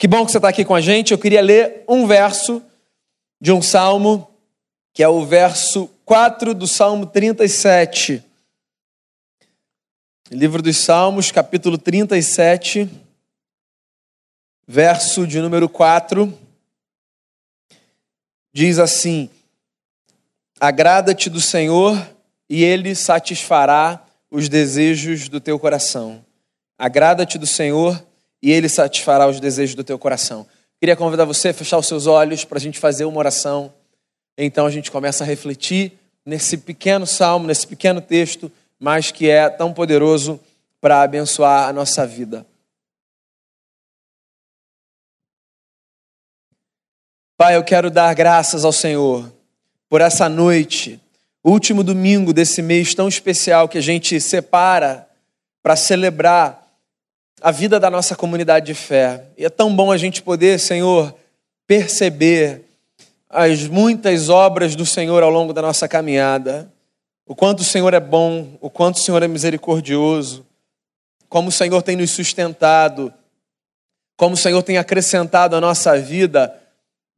Que bom que você está aqui com a gente. Eu queria ler um verso de um salmo, que é o verso 4 do Salmo 37. Livro dos Salmos, capítulo 37, verso de número 4. Diz assim: Agrada-te do Senhor e ele satisfará os desejos do teu coração. Agrada-te do Senhor e Ele satisfará os desejos do teu coração. Queria convidar você a fechar os seus olhos para a gente fazer uma oração. Então a gente começa a refletir nesse pequeno salmo, nesse pequeno texto, mas que é tão poderoso para abençoar a nossa vida. Pai, eu quero dar graças ao Senhor por essa noite, último domingo desse mês tão especial que a gente separa para celebrar a vida da nossa comunidade de fé. E é tão bom a gente poder, Senhor, perceber as muitas obras do Senhor ao longo da nossa caminhada. O quanto o Senhor é bom, o quanto o Senhor é misericordioso, como o Senhor tem nos sustentado, como o Senhor tem acrescentado à nossa vida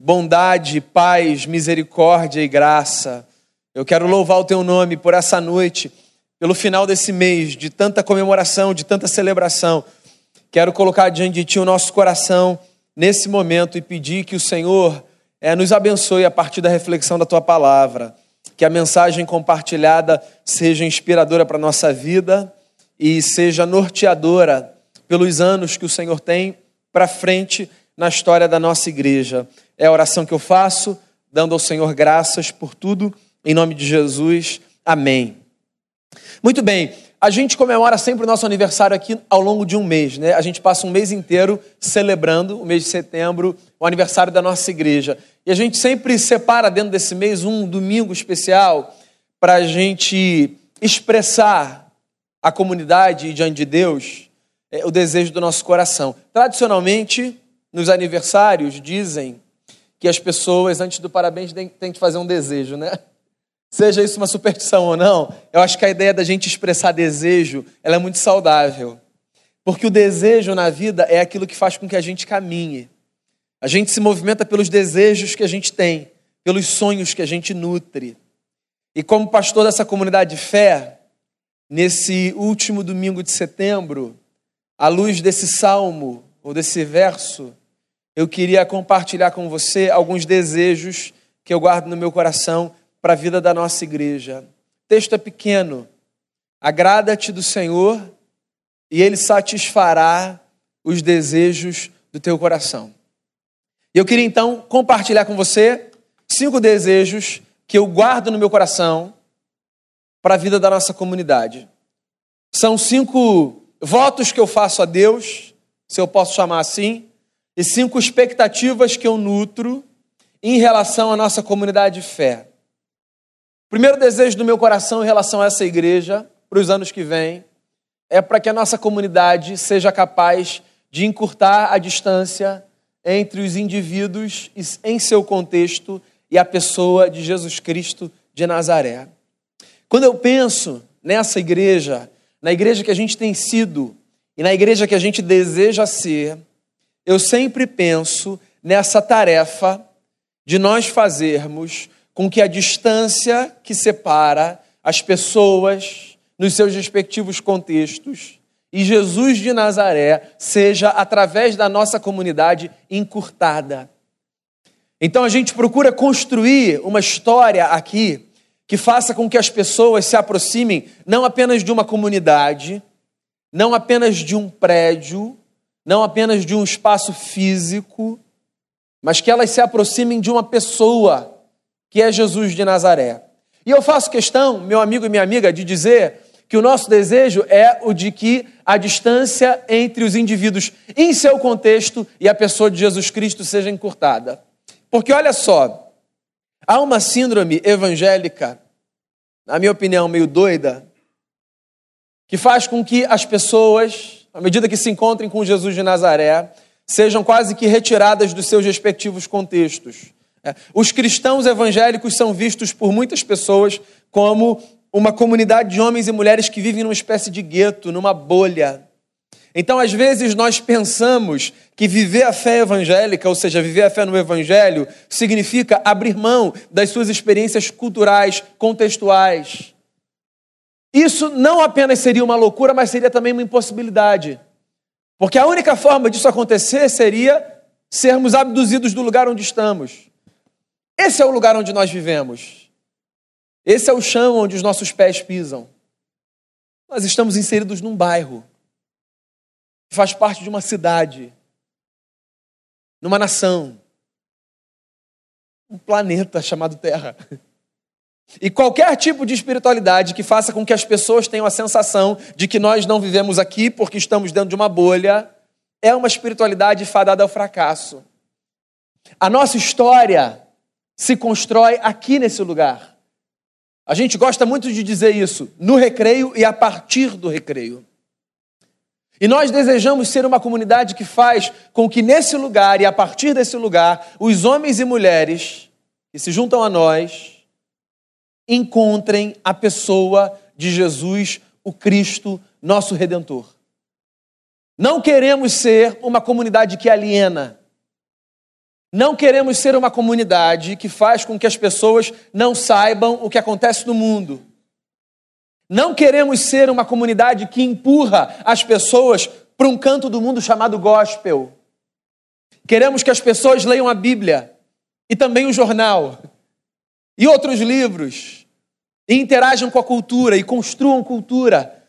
bondade, paz, misericórdia e graça. Eu quero louvar o teu nome por essa noite, pelo final desse mês de tanta comemoração, de tanta celebração. Quero colocar diante de Ti o nosso coração nesse momento e pedir que o Senhor é, nos abençoe a partir da reflexão da Tua palavra. Que a mensagem compartilhada seja inspiradora para a nossa vida e seja norteadora pelos anos que o Senhor tem para frente na história da nossa igreja. É a oração que eu faço, dando ao Senhor graças por tudo, em nome de Jesus. Amém. Muito bem. A gente comemora sempre o nosso aniversário aqui ao longo de um mês, né? A gente passa um mês inteiro celebrando, o mês de setembro, o aniversário da nossa igreja. E a gente sempre separa dentro desse mês um domingo especial para a gente expressar à comunidade e diante de Deus é, o desejo do nosso coração. Tradicionalmente, nos aniversários, dizem que as pessoas, antes do parabéns, têm que fazer um desejo, né? Seja isso uma superstição ou não, eu acho que a ideia da gente expressar desejo, ela é muito saudável. Porque o desejo na vida é aquilo que faz com que a gente caminhe. A gente se movimenta pelos desejos que a gente tem, pelos sonhos que a gente nutre. E como pastor dessa comunidade de fé, nesse último domingo de setembro, à luz desse salmo ou desse verso, eu queria compartilhar com você alguns desejos que eu guardo no meu coração para a vida da nossa igreja. O texto é pequeno. Agrada-te do Senhor e Ele satisfará os desejos do teu coração. E eu queria então compartilhar com você cinco desejos que eu guardo no meu coração para a vida da nossa comunidade. São cinco votos que eu faço a Deus, se eu posso chamar assim, e cinco expectativas que eu nutro em relação à nossa comunidade de fé. Primeiro desejo do meu coração em relação a essa igreja, para os anos que vêm, é para que a nossa comunidade seja capaz de encurtar a distância entre os indivíduos em seu contexto e a pessoa de Jesus Cristo de Nazaré. Quando eu penso nessa igreja, na igreja que a gente tem sido e na igreja que a gente deseja ser, eu sempre penso nessa tarefa de nós fazermos com que a distância que separa as pessoas nos seus respectivos contextos e Jesus de Nazaré seja, através da nossa comunidade, encurtada. Então a gente procura construir uma história aqui que faça com que as pessoas se aproximem não apenas de uma comunidade, não apenas de um prédio, não apenas de um espaço físico, mas que elas se aproximem de uma pessoa que é Jesus de Nazaré. E eu faço questão, meu amigo e minha amiga, de dizer que o nosso desejo é o de que a distância entre os indivíduos em seu contexto e a pessoa de Jesus Cristo seja encurtada. Porque olha só, há uma síndrome evangélica, na minha opinião, meio doida, que faz com que as pessoas, à medida que se encontrem com Jesus de Nazaré, sejam quase que retiradas dos seus respectivos contextos. É. Os cristãos evangélicos são vistos por muitas pessoas como uma comunidade de homens e mulheres que vivem numa espécie de gueto, numa bolha. Então, às vezes, nós pensamos que viver a fé evangélica, ou seja, viver a fé no Evangelho, significa abrir mão das suas experiências culturais, contextuais. Isso não apenas seria uma loucura, mas seria também uma impossibilidade. Porque a única forma disso acontecer seria sermos abduzidos do lugar onde estamos. Esse é o lugar onde nós vivemos. Esse é o chão onde os nossos pés pisam. Nós estamos inseridos num bairro que faz parte de uma cidade, numa nação, um planeta chamado Terra. E qualquer tipo de espiritualidade que faça com que as pessoas tenham a sensação de que nós não vivemos aqui porque estamos dentro de uma bolha, é uma espiritualidade fadada ao fracasso. A nossa história se constrói aqui nesse lugar. A gente gosta muito de dizer isso, no recreio e a partir do recreio. E nós desejamos ser uma comunidade que faz com que nesse lugar e a partir desse lugar, os homens e mulheres que se juntam a nós encontrem a pessoa de Jesus, o Cristo, nosso redentor. Não queremos ser uma comunidade que aliena. Não queremos ser uma comunidade que faz com que as pessoas não saibam o que acontece no mundo. Não queremos ser uma comunidade que empurra as pessoas para um canto do mundo chamado gospel. Queremos que as pessoas leiam a Bíblia e também o jornal e outros livros e interajam com a cultura e construam cultura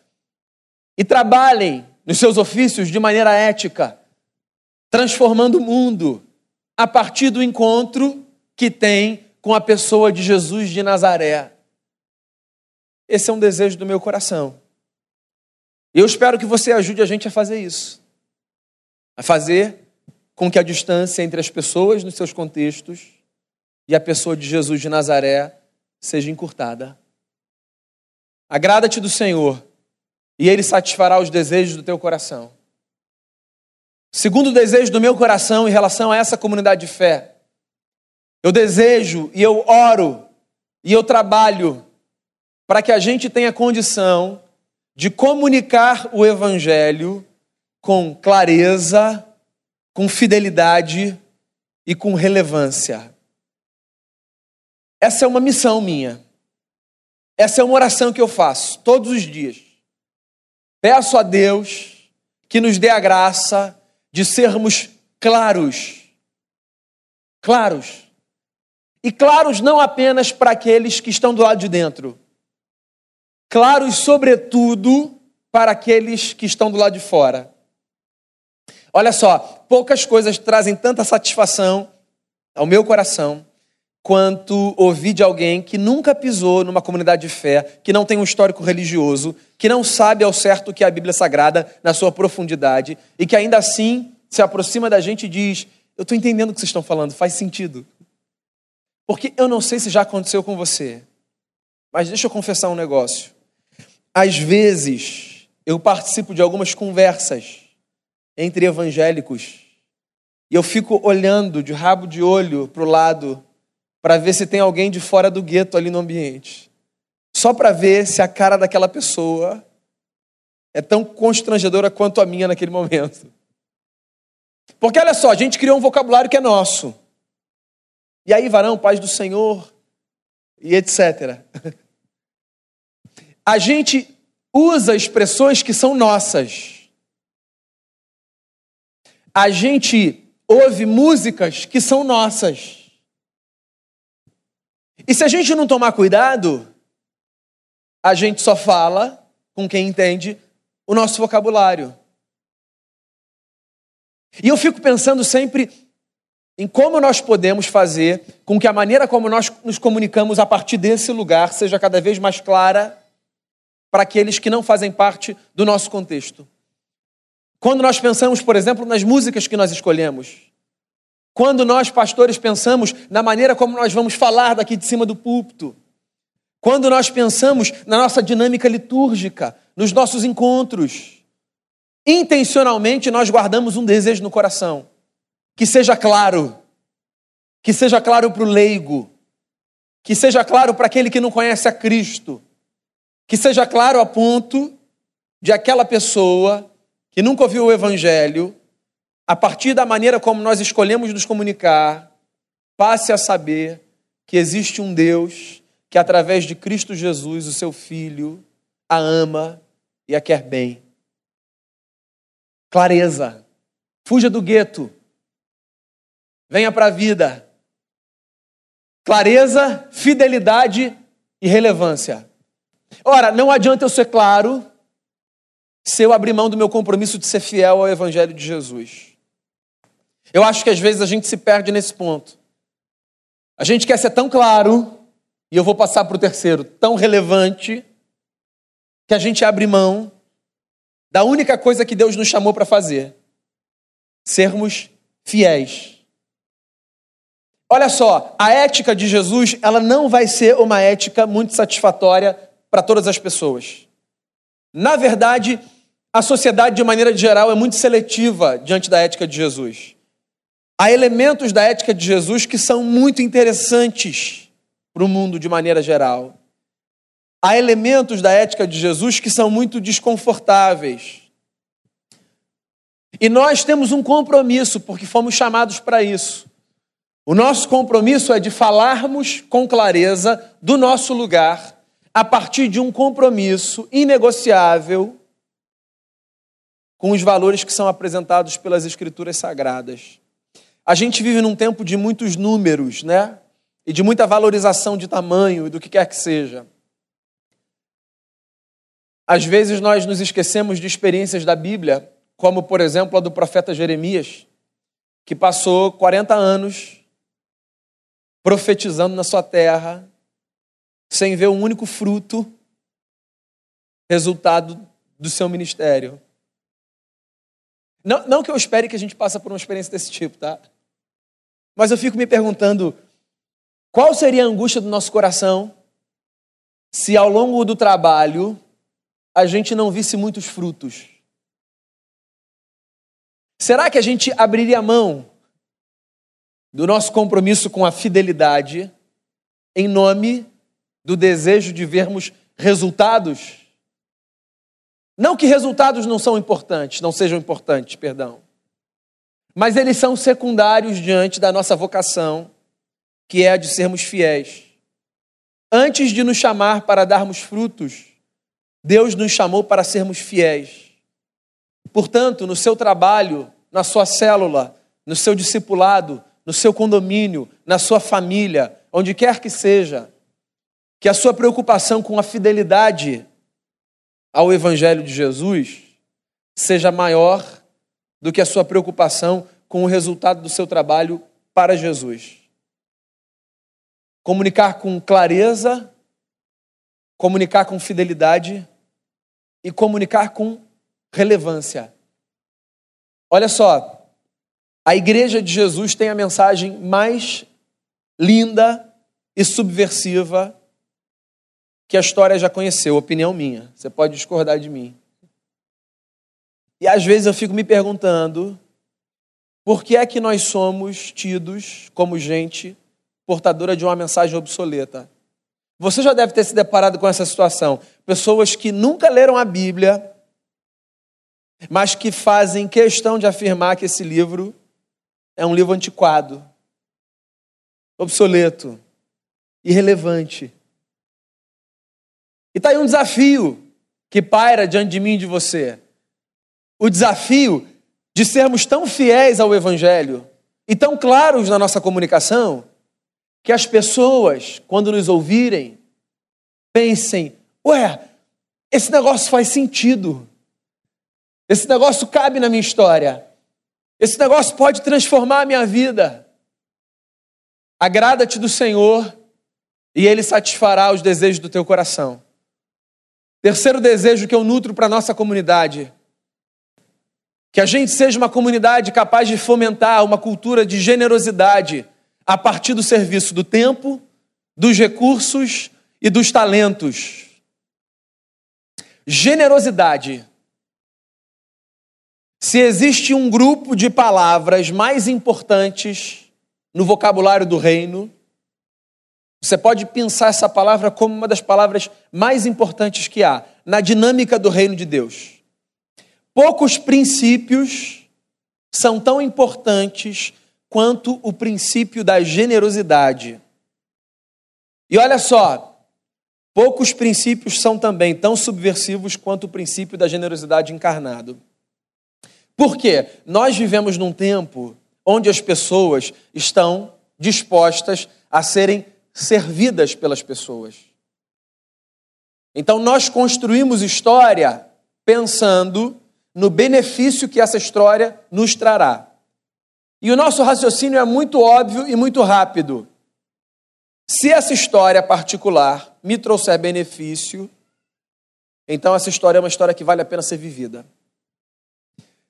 e trabalhem nos seus ofícios de maneira ética, transformando o mundo a partir do encontro que tem com a pessoa de Jesus de Nazaré. Esse é um desejo do meu coração. E eu espero que você ajude a gente a fazer isso. A fazer com que a distância entre as pessoas nos seus contextos e a pessoa de Jesus de Nazaré seja encurtada. Agrada-te do Senhor e Ele satisfará os desejos do teu coração. Segundo desejo do meu coração em relação a essa comunidade de fé, eu desejo e eu oro e eu trabalho para que a gente tenha condição de comunicar o Evangelho com clareza, com fidelidade e com relevância. Essa é uma missão minha. Essa é uma oração que eu faço todos os dias. Peço a Deus que nos dê a graça de sermos claros. Claros. E claros não apenas para aqueles que estão do lado de dentro. Claros, sobretudo, para aqueles que estão do lado de fora. Olha só, poucas coisas trazem tanta satisfação ao meu coração quanto ouvir de alguém que nunca pisou numa comunidade de fé, que não tem um histórico religioso, que não sabe ao certo o que é a Bíblia Sagrada na sua profundidade e que ainda assim se aproxima da gente e diz: Eu estou entendendo o que vocês estão falando, faz sentido. Porque eu não sei se já aconteceu com você, mas deixa eu confessar um negócio. Às vezes, eu participo de algumas conversas entre evangélicos e eu fico olhando de rabo de olho para o lado para ver se tem alguém de fora do gueto ali no ambiente. Só para ver se a cara daquela pessoa é tão constrangedora quanto a minha naquele momento. Porque olha só, a gente criou um vocabulário que é nosso. E aí, varão, paz do Senhor, e etc. A gente usa expressões que são nossas. A gente ouve músicas que são nossas. E se a gente não tomar cuidado, a gente só fala com quem entende o nosso vocabulário. E eu fico pensando sempre em como nós podemos fazer com que a maneira como nós nos comunicamos a partir desse lugar seja cada vez mais clara para aqueles que não fazem parte do nosso contexto. Quando nós pensamos, por exemplo, nas músicas que nós escolhemos, quando nós, pastores, pensamos na maneira como nós vamos falar daqui de cima do púlpito, quando nós pensamos na nossa dinâmica litúrgica, nos nossos encontros, intencionalmente nós guardamos um desejo no coração, que seja claro, que seja claro para o leigo, que seja claro para aquele que não conhece a Cristo, que seja claro a ponto de aquela pessoa que nunca ouviu o Evangelho, a partir da maneira como nós escolhemos nos comunicar, passe a saber que existe um Deus que, através de Cristo Jesus, o seu Filho, a ama e a quer bem. Clareza. Fuja do gueto. Venha para a vida. Clareza, fidelidade e relevância. Ora, não adianta eu ser claro se eu abrir mão do meu compromisso de ser fiel ao Evangelho de Jesus. Eu acho que às vezes a gente se perde nesse ponto. A gente quer ser tão claro, e eu vou passar para o terceiro, tão relevante, que a gente abre mão da única coisa que Deus nos chamou para fazer: sermos fiéis. Olha só, a ética de Jesus, ela não vai ser uma ética muito satisfatória para todas as pessoas. Na verdade, a sociedade, de maneira geral, é muito seletiva diante da ética de Jesus. Há elementos da ética de Jesus que são muito interessantes para o mundo de maneira geral. Há elementos da ética de Jesus que são muito desconfortáveis. E nós temos um compromisso, porque fomos chamados para isso. O nosso compromisso é de falarmos com clareza do nosso lugar a partir de um compromisso inegociável com os valores que são apresentados pelas Escrituras Sagradas. A gente vive num tempo de muitos números, né? E de muita valorização de tamanho e do que quer que seja. Às vezes nós nos esquecemos de experiências da Bíblia, como por exemplo a do profeta Jeremias, que passou 40 anos profetizando na sua terra, sem ver um único fruto, resultado do seu ministério. Não, não que eu espere que a gente passe por uma experiência desse tipo, tá? Mas eu fico me perguntando qual seria a angústia do nosso coração se ao longo do trabalho a gente não visse muitos frutos. Será que a gente abriria mão do nosso compromisso com a fidelidade em nome do desejo de vermos resultados. Não que resultados não são importantes, não sejam importantes, perdão. Mas eles são secundários diante da nossa vocação, que é a de sermos fiéis. Antes de nos chamar para darmos frutos, Deus nos chamou para sermos fiéis. Portanto, no seu trabalho, na sua célula, no seu discipulado, no seu condomínio, na sua família, onde quer que seja, que a sua preocupação com a fidelidade ao Evangelho de Jesus seja maior do que a sua preocupação com o resultado do seu trabalho para Jesus. Comunicar com clareza, comunicar com fidelidade e comunicar com relevância. Olha só, a igreja de Jesus tem a mensagem mais linda e subversiva que a história já conheceu, opinião minha. Você pode discordar de mim. E às vezes eu fico me perguntando por que é que nós somos tidos como gente portadora de uma mensagem obsoleta. Você já deve ter se deparado com essa situação. Pessoas que nunca leram a Bíblia, mas que fazem questão de afirmar que esse livro é um livro antiquado, obsoleto, irrelevante. E está aí um desafio que paira diante de mim e de você. O desafio de sermos tão fiéis ao Evangelho e tão claros na nossa comunicação que as pessoas, quando nos ouvirem, pensem: ué, esse negócio faz sentido. Esse negócio cabe na minha história. Esse negócio pode transformar a minha vida. Agrada-te do Senhor e Ele satisfará os desejos do teu coração. Terceiro desejo que eu nutro para a nossa comunidade: que a gente seja uma comunidade capaz de fomentar uma cultura de generosidade a partir do serviço do tempo, dos recursos e dos talentos. Generosidade. Se existe um grupo de palavras mais importantes no vocabulário do reino, você pode pensar essa palavra como uma das palavras mais importantes que há na dinâmica do reino de Deus. poucos princípios são tão importantes quanto o princípio da generosidade. E olha só, poucos princípios são também tão subversivos quanto o princípio da generosidade encarnado. Por quê? Nós vivemos num tempo onde as pessoas estão dispostas a serem servidas pelas pessoas. Então nós construímos história pensando no benefício que essa história nos trará. E o nosso raciocínio é muito óbvio e muito rápido. Se essa história particular me trouxer benefício, então essa história é uma história que vale a pena ser vivida.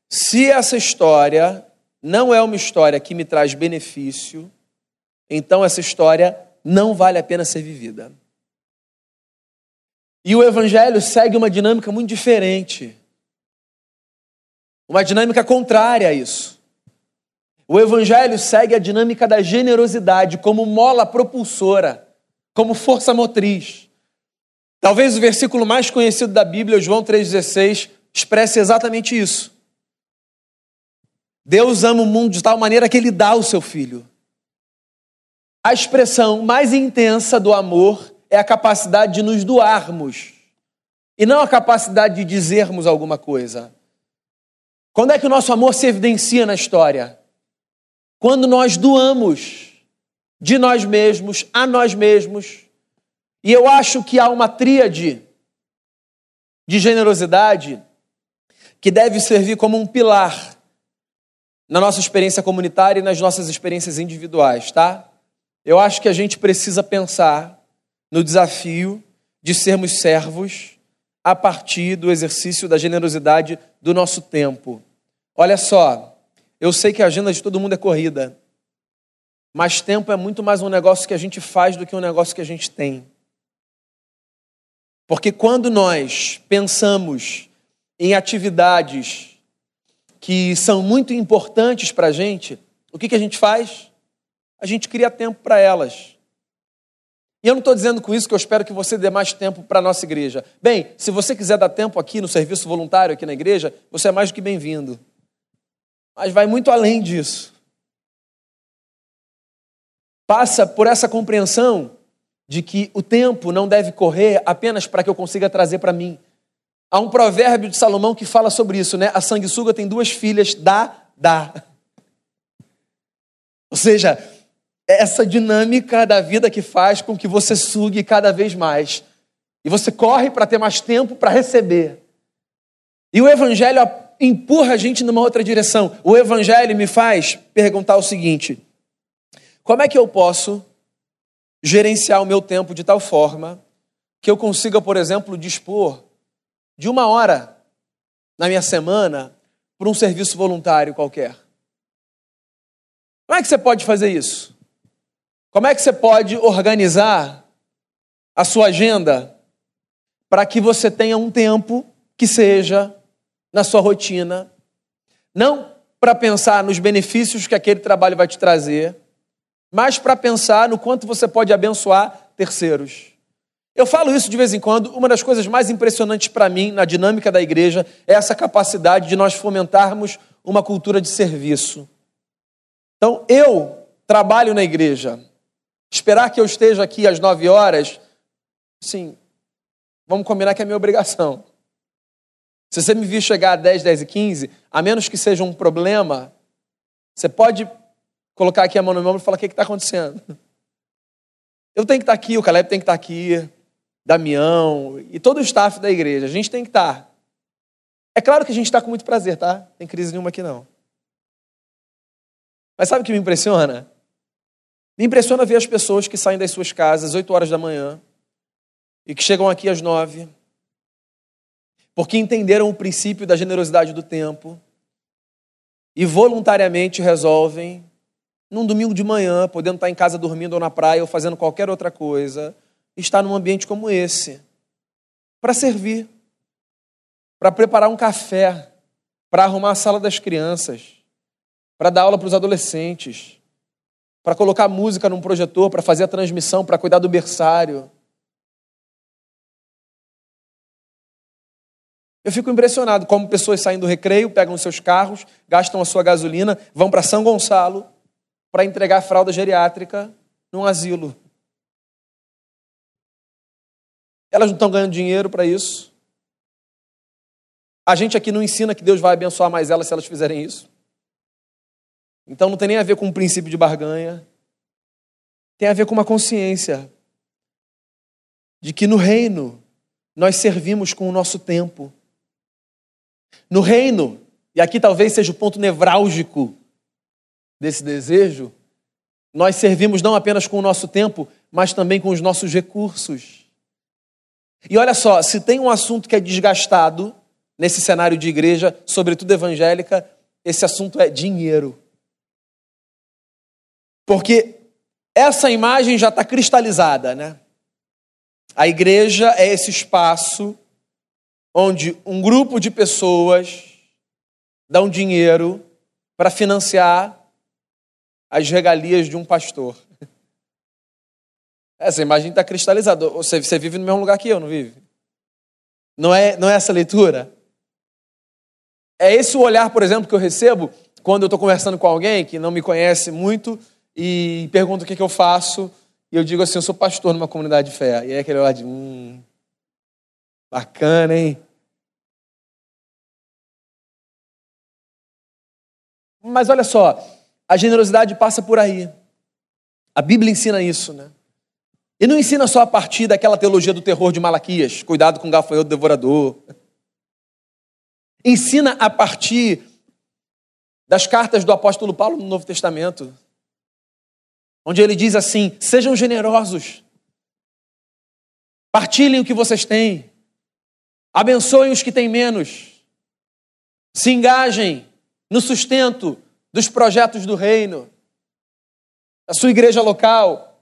Se essa história não é uma história que me traz benefício, então essa história não vale a pena ser vivida. E o Evangelho segue uma dinâmica muito diferente. Uma dinâmica contrária a isso. O Evangelho segue a dinâmica da generosidade como mola propulsora, como força motriz. Talvez o versículo mais conhecido da Bíblia, João 3,16, expresse exatamente isso. Deus ama o mundo de tal maneira que ele dá o seu filho. A expressão mais intensa do amor é a capacidade de nos doarmos e não a capacidade de dizermos alguma coisa. Quando é que o nosso amor se evidencia na história? Quando nós doamos de nós mesmos a nós mesmos. E eu acho que há uma tríade de generosidade que deve servir como um pilar na nossa experiência comunitária e nas nossas experiências individuais, tá? Eu acho que a gente precisa pensar no desafio de sermos servos a partir do exercício da generosidade do nosso tempo. Olha só, eu sei que a agenda de todo mundo é corrida, mas tempo é muito mais um negócio que a gente faz do que um negócio que a gente tem. Porque quando nós pensamos em atividades que são muito importantes para a gente, o que, que a gente faz? A gente cria tempo para elas. E eu não estou dizendo com isso que eu espero que você dê mais tempo para a nossa igreja. Bem, se você quiser dar tempo aqui no serviço voluntário, aqui na igreja, você é mais do que bem-vindo. Mas vai muito além disso. Passa por essa compreensão de que o tempo não deve correr apenas para que eu consiga trazer para mim. Há um provérbio de Salomão que fala sobre isso, né? A sanguessuga tem duas filhas, dá, dá. Ou seja, essa dinâmica da vida que faz com que você sugue cada vez mais. E você corre para ter mais tempo para receber. E o Evangelho empurra a gente numa outra direção. O Evangelho me faz perguntar o seguinte: como é que eu posso gerenciar o meu tempo de tal forma que eu consiga, por exemplo, dispor de uma hora na minha semana para um serviço voluntário qualquer? Como é que você pode fazer isso? Como é que você pode organizar a sua agenda para que você tenha um tempo que seja na sua rotina, não para pensar nos benefícios que aquele trabalho vai te trazer, mas para pensar no quanto você pode abençoar terceiros. Eu falo isso de vez em quando, uma das coisas mais impressionantes para mim na dinâmica da igreja é essa capacidade de nós fomentarmos uma cultura de serviço. Então, eu trabalho na igreja, Esperar que eu esteja aqui às nove horas, sim, vamos combinar que é minha obrigação. Se você me vir chegar às 10, 10 e 15, a menos que seja um problema, você pode colocar aqui a mão no meu ombro e falar o que está acontecendo. Eu tenho que estar aqui, o Caleb tem que estar aqui, Damião e todo o staff da igreja. A gente tem que estar. É claro que a gente está com muito prazer, tá? Não tem crise nenhuma aqui não. Mas sabe o que me impressiona? Me impressiona ver as pessoas que saem das suas casas às 8 horas da manhã e que chegam aqui às 9, porque entenderam o princípio da generosidade do tempo e voluntariamente resolvem, num domingo de manhã, podendo estar em casa dormindo ou na praia ou fazendo qualquer outra coisa, estar num ambiente como esse, para servir, para preparar um café, para arrumar a sala das crianças, para dar aula para os adolescentes para colocar música num projetor, para fazer a transmissão, para cuidar do berçário. Eu fico impressionado como pessoas saem do recreio, pegam seus carros, gastam a sua gasolina, vão para São Gonçalo para entregar fralda geriátrica num asilo. Elas não estão ganhando dinheiro para isso. A gente aqui não ensina que Deus vai abençoar mais elas se elas fizerem isso. Então não tem nem a ver com um princípio de barganha. Tem a ver com uma consciência de que no reino nós servimos com o nosso tempo. No reino, e aqui talvez seja o ponto nevrálgico desse desejo, nós servimos não apenas com o nosso tempo, mas também com os nossos recursos. E olha só, se tem um assunto que é desgastado nesse cenário de igreja, sobretudo evangélica, esse assunto é dinheiro. Porque essa imagem já está cristalizada, né? A igreja é esse espaço onde um grupo de pessoas dão dinheiro para financiar as regalias de um pastor. Essa imagem está cristalizada. Você, você vive no mesmo lugar que eu, não vive? Não é, não é essa leitura? É esse o olhar, por exemplo, que eu recebo quando eu estou conversando com alguém que não me conhece muito e pergunta o que, que eu faço. E eu digo assim: eu sou pastor numa comunidade de fé. E aí aquele olhar de. Hum, bacana, hein? Mas olha só, a generosidade passa por aí. A Bíblia ensina isso, né? E não ensina só a partir daquela teologia do terror de Malaquias, cuidado com o gafanhoto devorador. Ensina a partir das cartas do apóstolo Paulo no Novo Testamento, onde ele diz assim: sejam generosos, partilhem o que vocês têm, abençoem os que têm menos, se engajem no sustento dos projetos do reino, da sua igreja local.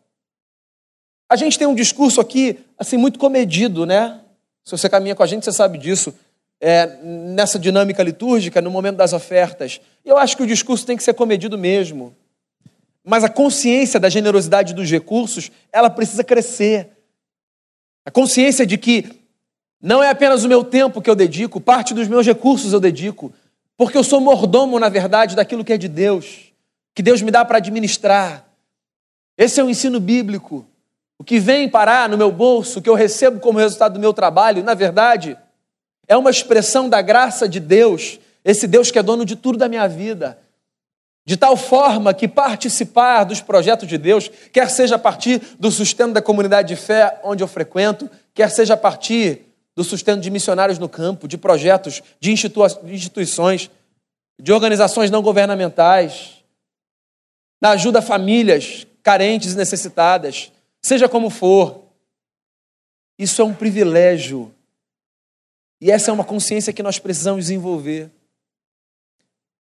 A gente tem um discurso aqui, assim, muito comedido, né? Se você caminha com a gente, você sabe disso. É, nessa dinâmica litúrgica, no momento das ofertas. Eu acho que o discurso tem que ser comedido mesmo. Mas a consciência da generosidade dos recursos, ela precisa crescer. A consciência de que não é apenas o meu tempo que eu dedico, parte dos meus recursos eu dedico, porque eu sou mordomo, na verdade, daquilo que é de Deus, que Deus me dá para administrar. Esse é o ensino bíblico. O que vem parar no meu bolso, o que eu recebo como resultado do meu trabalho, na verdade, é uma expressão da graça de Deus, esse Deus que é dono de tudo da minha vida. De tal forma que participar dos projetos de Deus, quer seja a partir do sustento da comunidade de fé onde eu frequento, quer seja a partir do sustento de missionários no campo, de projetos, de instituições, de organizações não governamentais, da ajuda a famílias carentes e necessitadas, seja como for. Isso é um privilégio. E essa é uma consciência que nós precisamos desenvolver.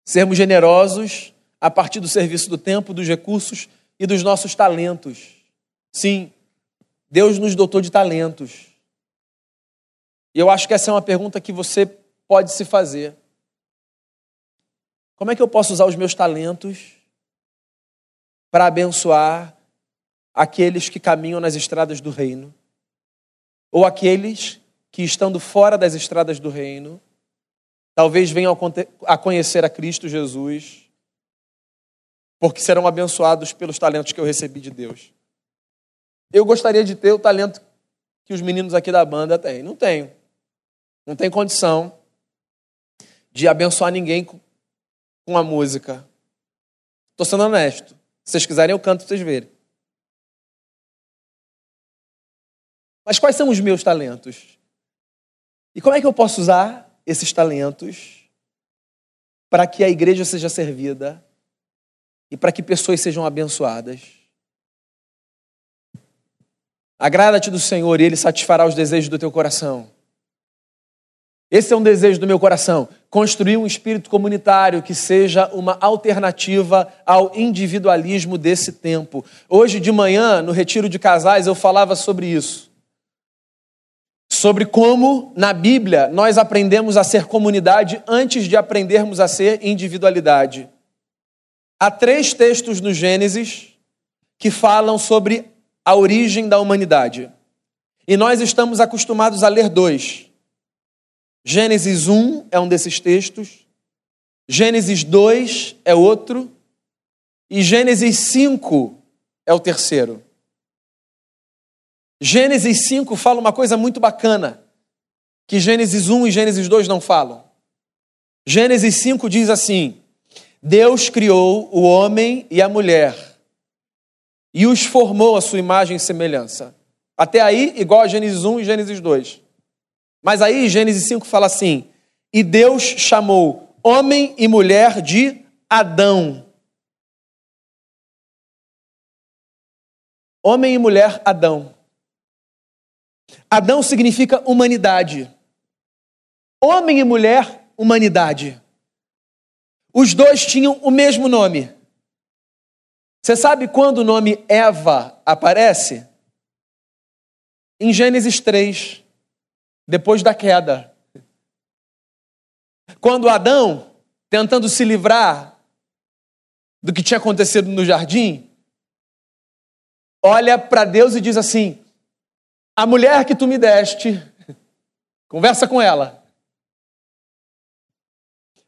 Sermos generosos a partir do serviço do tempo, dos recursos e dos nossos talentos. Sim, Deus nos dotou de talentos. E eu acho que essa é uma pergunta que você pode se fazer. Como é que eu posso usar os meus talentos para abençoar aqueles que caminham nas estradas do reino? Ou aqueles que, estando fora das estradas do reino, talvez venham a conhecer a Cristo Jesus, porque serão abençoados pelos talentos que eu recebi de Deus. Eu gostaria de ter o talento que os meninos aqui da banda têm. Não tenho não tem condição de abençoar ninguém com a música. Estou sendo honesto. Se vocês quiserem, eu canto para vocês verem. Mas quais são os meus talentos? E como é que eu posso usar esses talentos para que a igreja seja servida e para que pessoas sejam abençoadas? Agrada-te do Senhor e Ele satisfará os desejos do teu coração. Esse é um desejo do meu coração, construir um espírito comunitário que seja uma alternativa ao individualismo desse tempo. Hoje de manhã, no retiro de casais, eu falava sobre isso. Sobre como, na Bíblia, nós aprendemos a ser comunidade antes de aprendermos a ser individualidade. Há três textos no Gênesis que falam sobre a origem da humanidade. E nós estamos acostumados a ler dois. Gênesis 1 é um desses textos, Gênesis 2 é outro, e Gênesis 5 é o terceiro. Gênesis 5 fala uma coisa muito bacana, que Gênesis 1 e Gênesis 2 não falam. Gênesis 5 diz assim: Deus criou o homem e a mulher e os formou à sua imagem e semelhança. Até aí, igual a Gênesis 1 e Gênesis 2. Mas aí, Gênesis 5 fala assim: E Deus chamou homem e mulher de Adão. Homem e mulher, Adão. Adão significa humanidade. Homem e mulher, humanidade. Os dois tinham o mesmo nome. Você sabe quando o nome Eva aparece? Em Gênesis 3, depois da queda. Quando Adão, tentando se livrar do que tinha acontecido no jardim, olha para Deus e diz assim: A mulher que tu me deste, conversa com ela.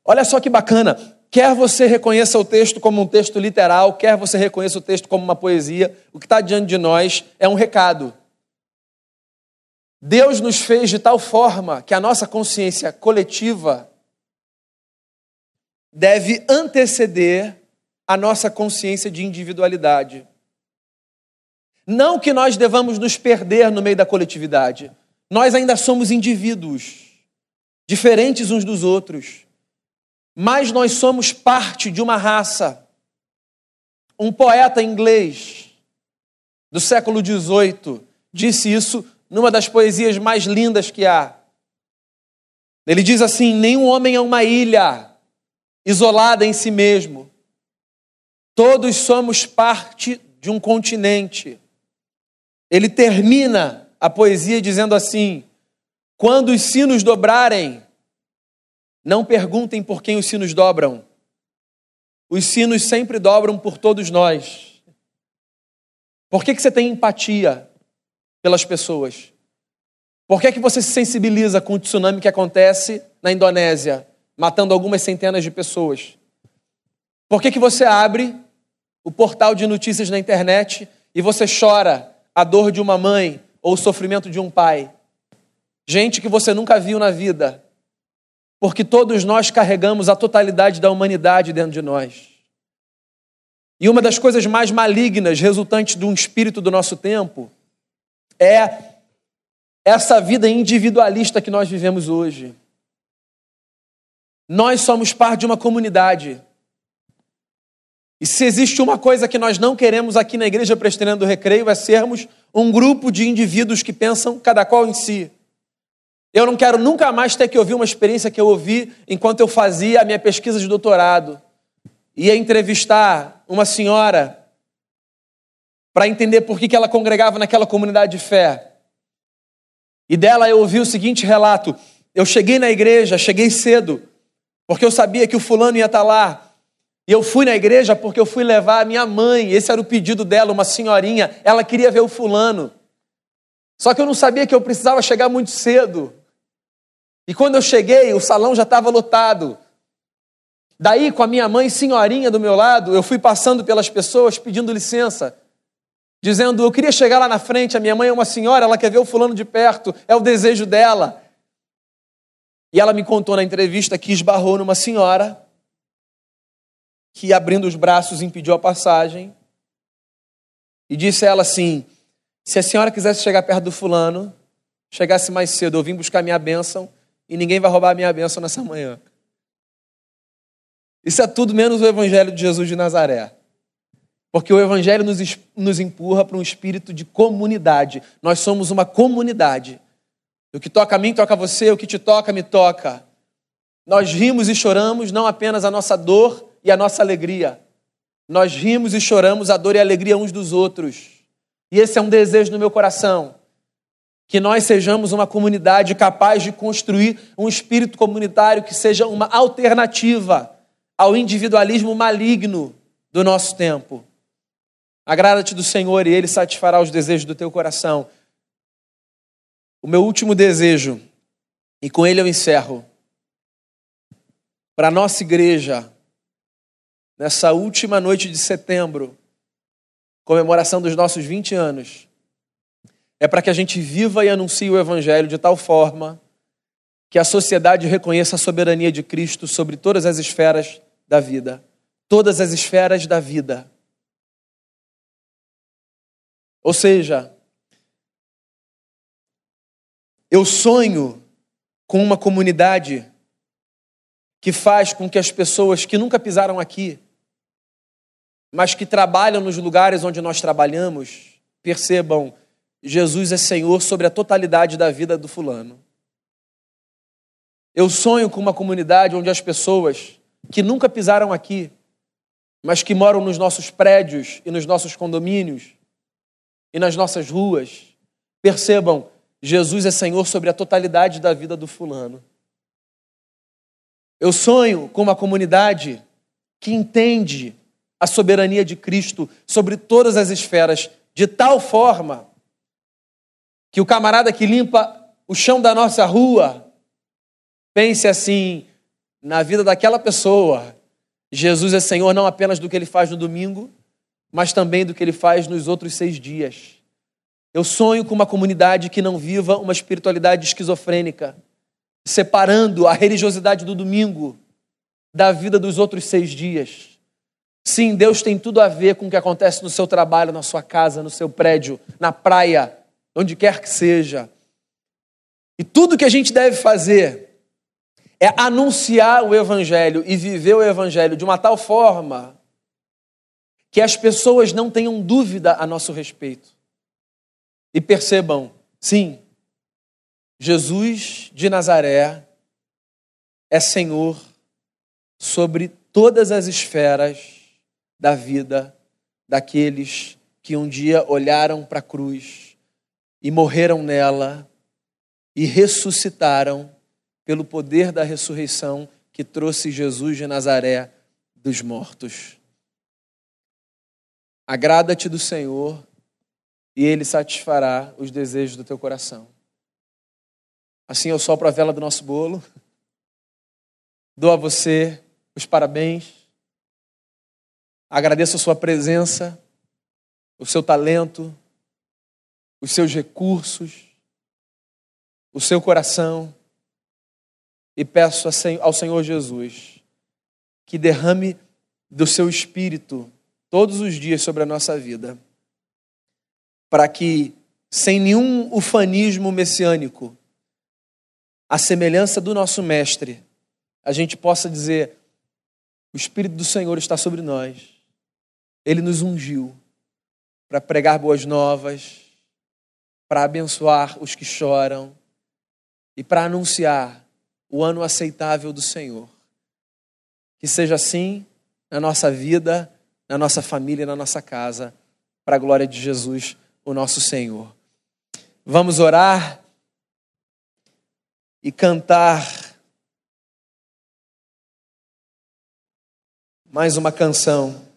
Olha só que bacana. Quer você reconheça o texto como um texto literal, quer você reconheça o texto como uma poesia, o que está diante de nós é um recado. Deus nos fez de tal forma que a nossa consciência coletiva deve anteceder a nossa consciência de individualidade. Não que nós devamos nos perder no meio da coletividade. Nós ainda somos indivíduos, diferentes uns dos outros mas nós somos parte de uma raça. Um poeta inglês do século XVIII disse isso numa das poesias mais lindas que há. Ele diz assim: Nenhum homem é uma ilha isolada em si mesmo. Todos somos parte de um continente. Ele termina a poesia dizendo assim: Quando os sinos dobrarem, não perguntem por quem os sinos dobram. Os sinos sempre dobram por todos nós. Por que, que você tem empatia pelas pessoas? Por que, que você se sensibiliza com o tsunami que acontece na Indonésia, matando algumas centenas de pessoas? Por que, que você abre o portal de notícias na internet e você chora a dor de uma mãe ou o sofrimento de um pai? Gente que você nunca viu na vida, porque todos nós carregamos a totalidade da humanidade dentro de nós. E uma das coisas mais malignas resultantes de um espírito do nosso tempo é essa vida individualista que nós vivemos hoje. Nós somos parte de uma comunidade. E se existe uma coisa que nós não queremos aqui na Igreja Presbiteriana do Recreio é sermos um grupo de indivíduos que pensam cada qual em si. Eu não quero nunca mais ter que ouvir uma experiência que eu ouvi enquanto eu fazia a minha pesquisa de doutorado. Ia entrevistar uma senhora para entender por que, que ela congregava naquela comunidade de fé. E dela eu ouvi o seguinte relato: eu cheguei na igreja, cheguei cedo, porque eu sabia que o fulano ia estar tá lá. E eu fui na igreja porque eu fui levar a minha mãe, esse era o pedido dela, uma senhorinha, ela queria ver o fulano. Só que eu não sabia que eu precisava chegar muito cedo. E quando eu cheguei, o salão já estava lotado. Daí, com a minha mãe senhorinha do meu lado, eu fui passando pelas pessoas pedindo licença, dizendo: Eu queria chegar lá na frente, a minha mãe é uma senhora, ela quer ver o fulano de perto, é o desejo dela. E ela me contou na entrevista que esbarrou numa senhora que, abrindo os braços, impediu a passagem e disse a ela assim: Se a senhora quisesse chegar perto do fulano, chegasse mais cedo, eu vim buscar minha bênção e ninguém vai roubar a minha bênção nessa manhã. Isso é tudo menos o Evangelho de Jesus de Nazaré. Porque o Evangelho nos, nos empurra para um espírito de comunidade. Nós somos uma comunidade. O que toca a mim, toca a você, o que te toca, me toca. Nós rimos e choramos não apenas a nossa dor e a nossa alegria. Nós rimos e choramos a dor e a alegria uns dos outros. E esse é um desejo no meu coração que nós sejamos uma comunidade capaz de construir um espírito comunitário que seja uma alternativa ao individualismo maligno do nosso tempo. Agrada-te do Senhor e Ele satisfará os desejos do teu coração. O meu último desejo E com ele eu encerro. Para a nossa igreja, nessa última noite de setembro, comemoração dos nossos 20 anos, é para que a gente viva e anuncie o Evangelho de tal forma que a sociedade reconheça a soberania de Cristo sobre todas as esferas da vida. Todas as esferas da vida. Ou seja, eu sonho com uma comunidade que faz com que as pessoas que nunca pisaram aqui, mas que trabalham nos lugares onde nós trabalhamos, percebam: Jesus é Senhor sobre a totalidade da vida do fulano. Eu sonho com uma comunidade onde as pessoas que nunca pisaram aqui, mas que moram nos nossos prédios e nos nossos condomínios e nas nossas ruas, percebam: Jesus é Senhor sobre a totalidade da vida do fulano. Eu sonho com uma comunidade que entende a soberania de Cristo sobre todas as esferas, de tal forma que o camarada que limpa o chão da nossa rua pense assim na vida daquela pessoa. Jesus é Senhor não apenas do que ele faz no domingo, mas também do que ele faz nos outros seis dias. Eu sonho com uma comunidade que não viva uma espiritualidade esquizofrênica, separando a religiosidade do domingo da vida dos outros seis dias. Sim, Deus tem tudo a ver com o que acontece no seu trabalho, na sua casa, no seu prédio, na praia, onde quer que seja. E tudo que a gente deve fazer é anunciar o Evangelho e viver o Evangelho de uma tal forma que as pessoas não tenham dúvida a nosso respeito. E percebam, sim, Jesus de Nazaré é Senhor sobre todas as esferas da vida daqueles que um dia olharam para a cruz e morreram nela e ressuscitaram pelo poder da ressurreição que trouxe Jesus de Nazaré dos mortos. Agrada-te do Senhor e Ele satisfará os desejos do teu coração. Assim eu sopro a vela do nosso bolo, dou a você os parabéns Agradeço a sua presença, o seu talento, os seus recursos, o seu coração. E peço ao Senhor Jesus que derrame do seu espírito todos os dias sobre a nossa vida, para que, sem nenhum ufanismo messiânico, a semelhança do nosso Mestre, a gente possa dizer: o Espírito do Senhor está sobre nós. Ele nos ungiu para pregar boas novas, para abençoar os que choram e para anunciar o ano aceitável do Senhor. Que seja assim na nossa vida, na nossa família, na nossa casa, para a glória de Jesus, o nosso Senhor. Vamos orar e cantar mais uma canção.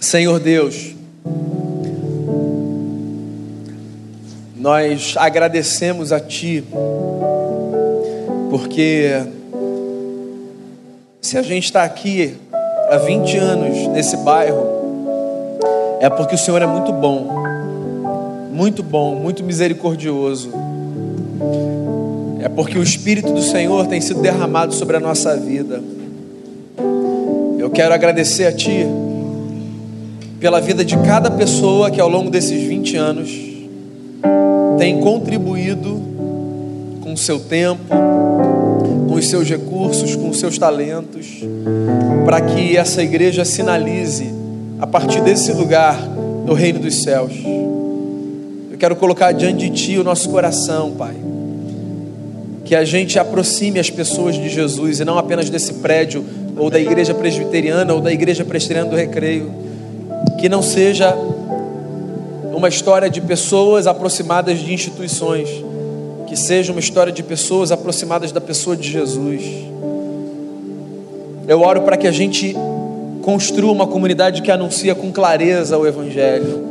Senhor Deus, nós agradecemos a Ti, porque se a gente está aqui há 20 anos nesse bairro, é porque o Senhor é muito bom, muito bom, muito misericordioso. É porque o Espírito do Senhor tem sido derramado sobre a nossa vida. Eu quero agradecer a Ti pela vida de cada pessoa que ao longo desses 20 anos tem contribuído com o seu tempo, com os seus recursos, com os seus talentos, para que essa igreja sinalize, a partir desse lugar, no reino dos céus. Eu quero colocar diante de Ti o nosso coração, Pai. Que a gente aproxime as pessoas de Jesus e não apenas desse prédio, ou da igreja presbiteriana, ou da igreja presbiteriana do recreio que não seja uma história de pessoas aproximadas de instituições, Que seja uma história de pessoas aproximadas da pessoa de Jesus. Eu oro para que a gente construa uma comunidade que anuncia com clareza o Evangelho,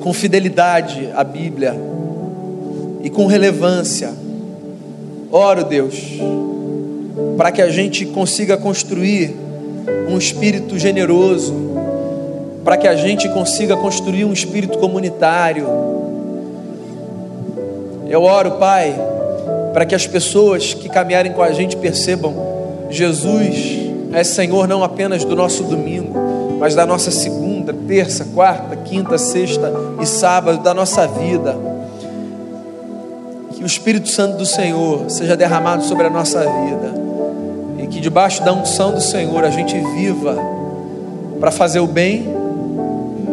com fidelidade à Bíblia e com relevância. Oro, Deus, para que a gente consiga construir um espírito generoso, para que a gente consiga construir um espírito comunitário. Eu oro, Pai, para que as pessoas que caminharem com a gente percebam: Jesus é Senhor não apenas do nosso domingo, mas da nossa segunda, terça, quarta, quinta, sexta e sábado da nossa vida. Que o Espírito Santo do Senhor seja derramado sobre a nossa vida e que debaixo da unção do Senhor a gente viva para fazer o bem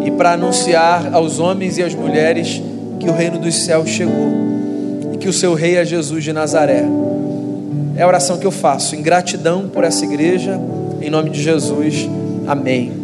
e para anunciar aos homens e às mulheres que o reino dos céus chegou e que o seu rei é Jesus de Nazaré. É a oração que eu faço, em gratidão por essa igreja, em nome de Jesus. Amém.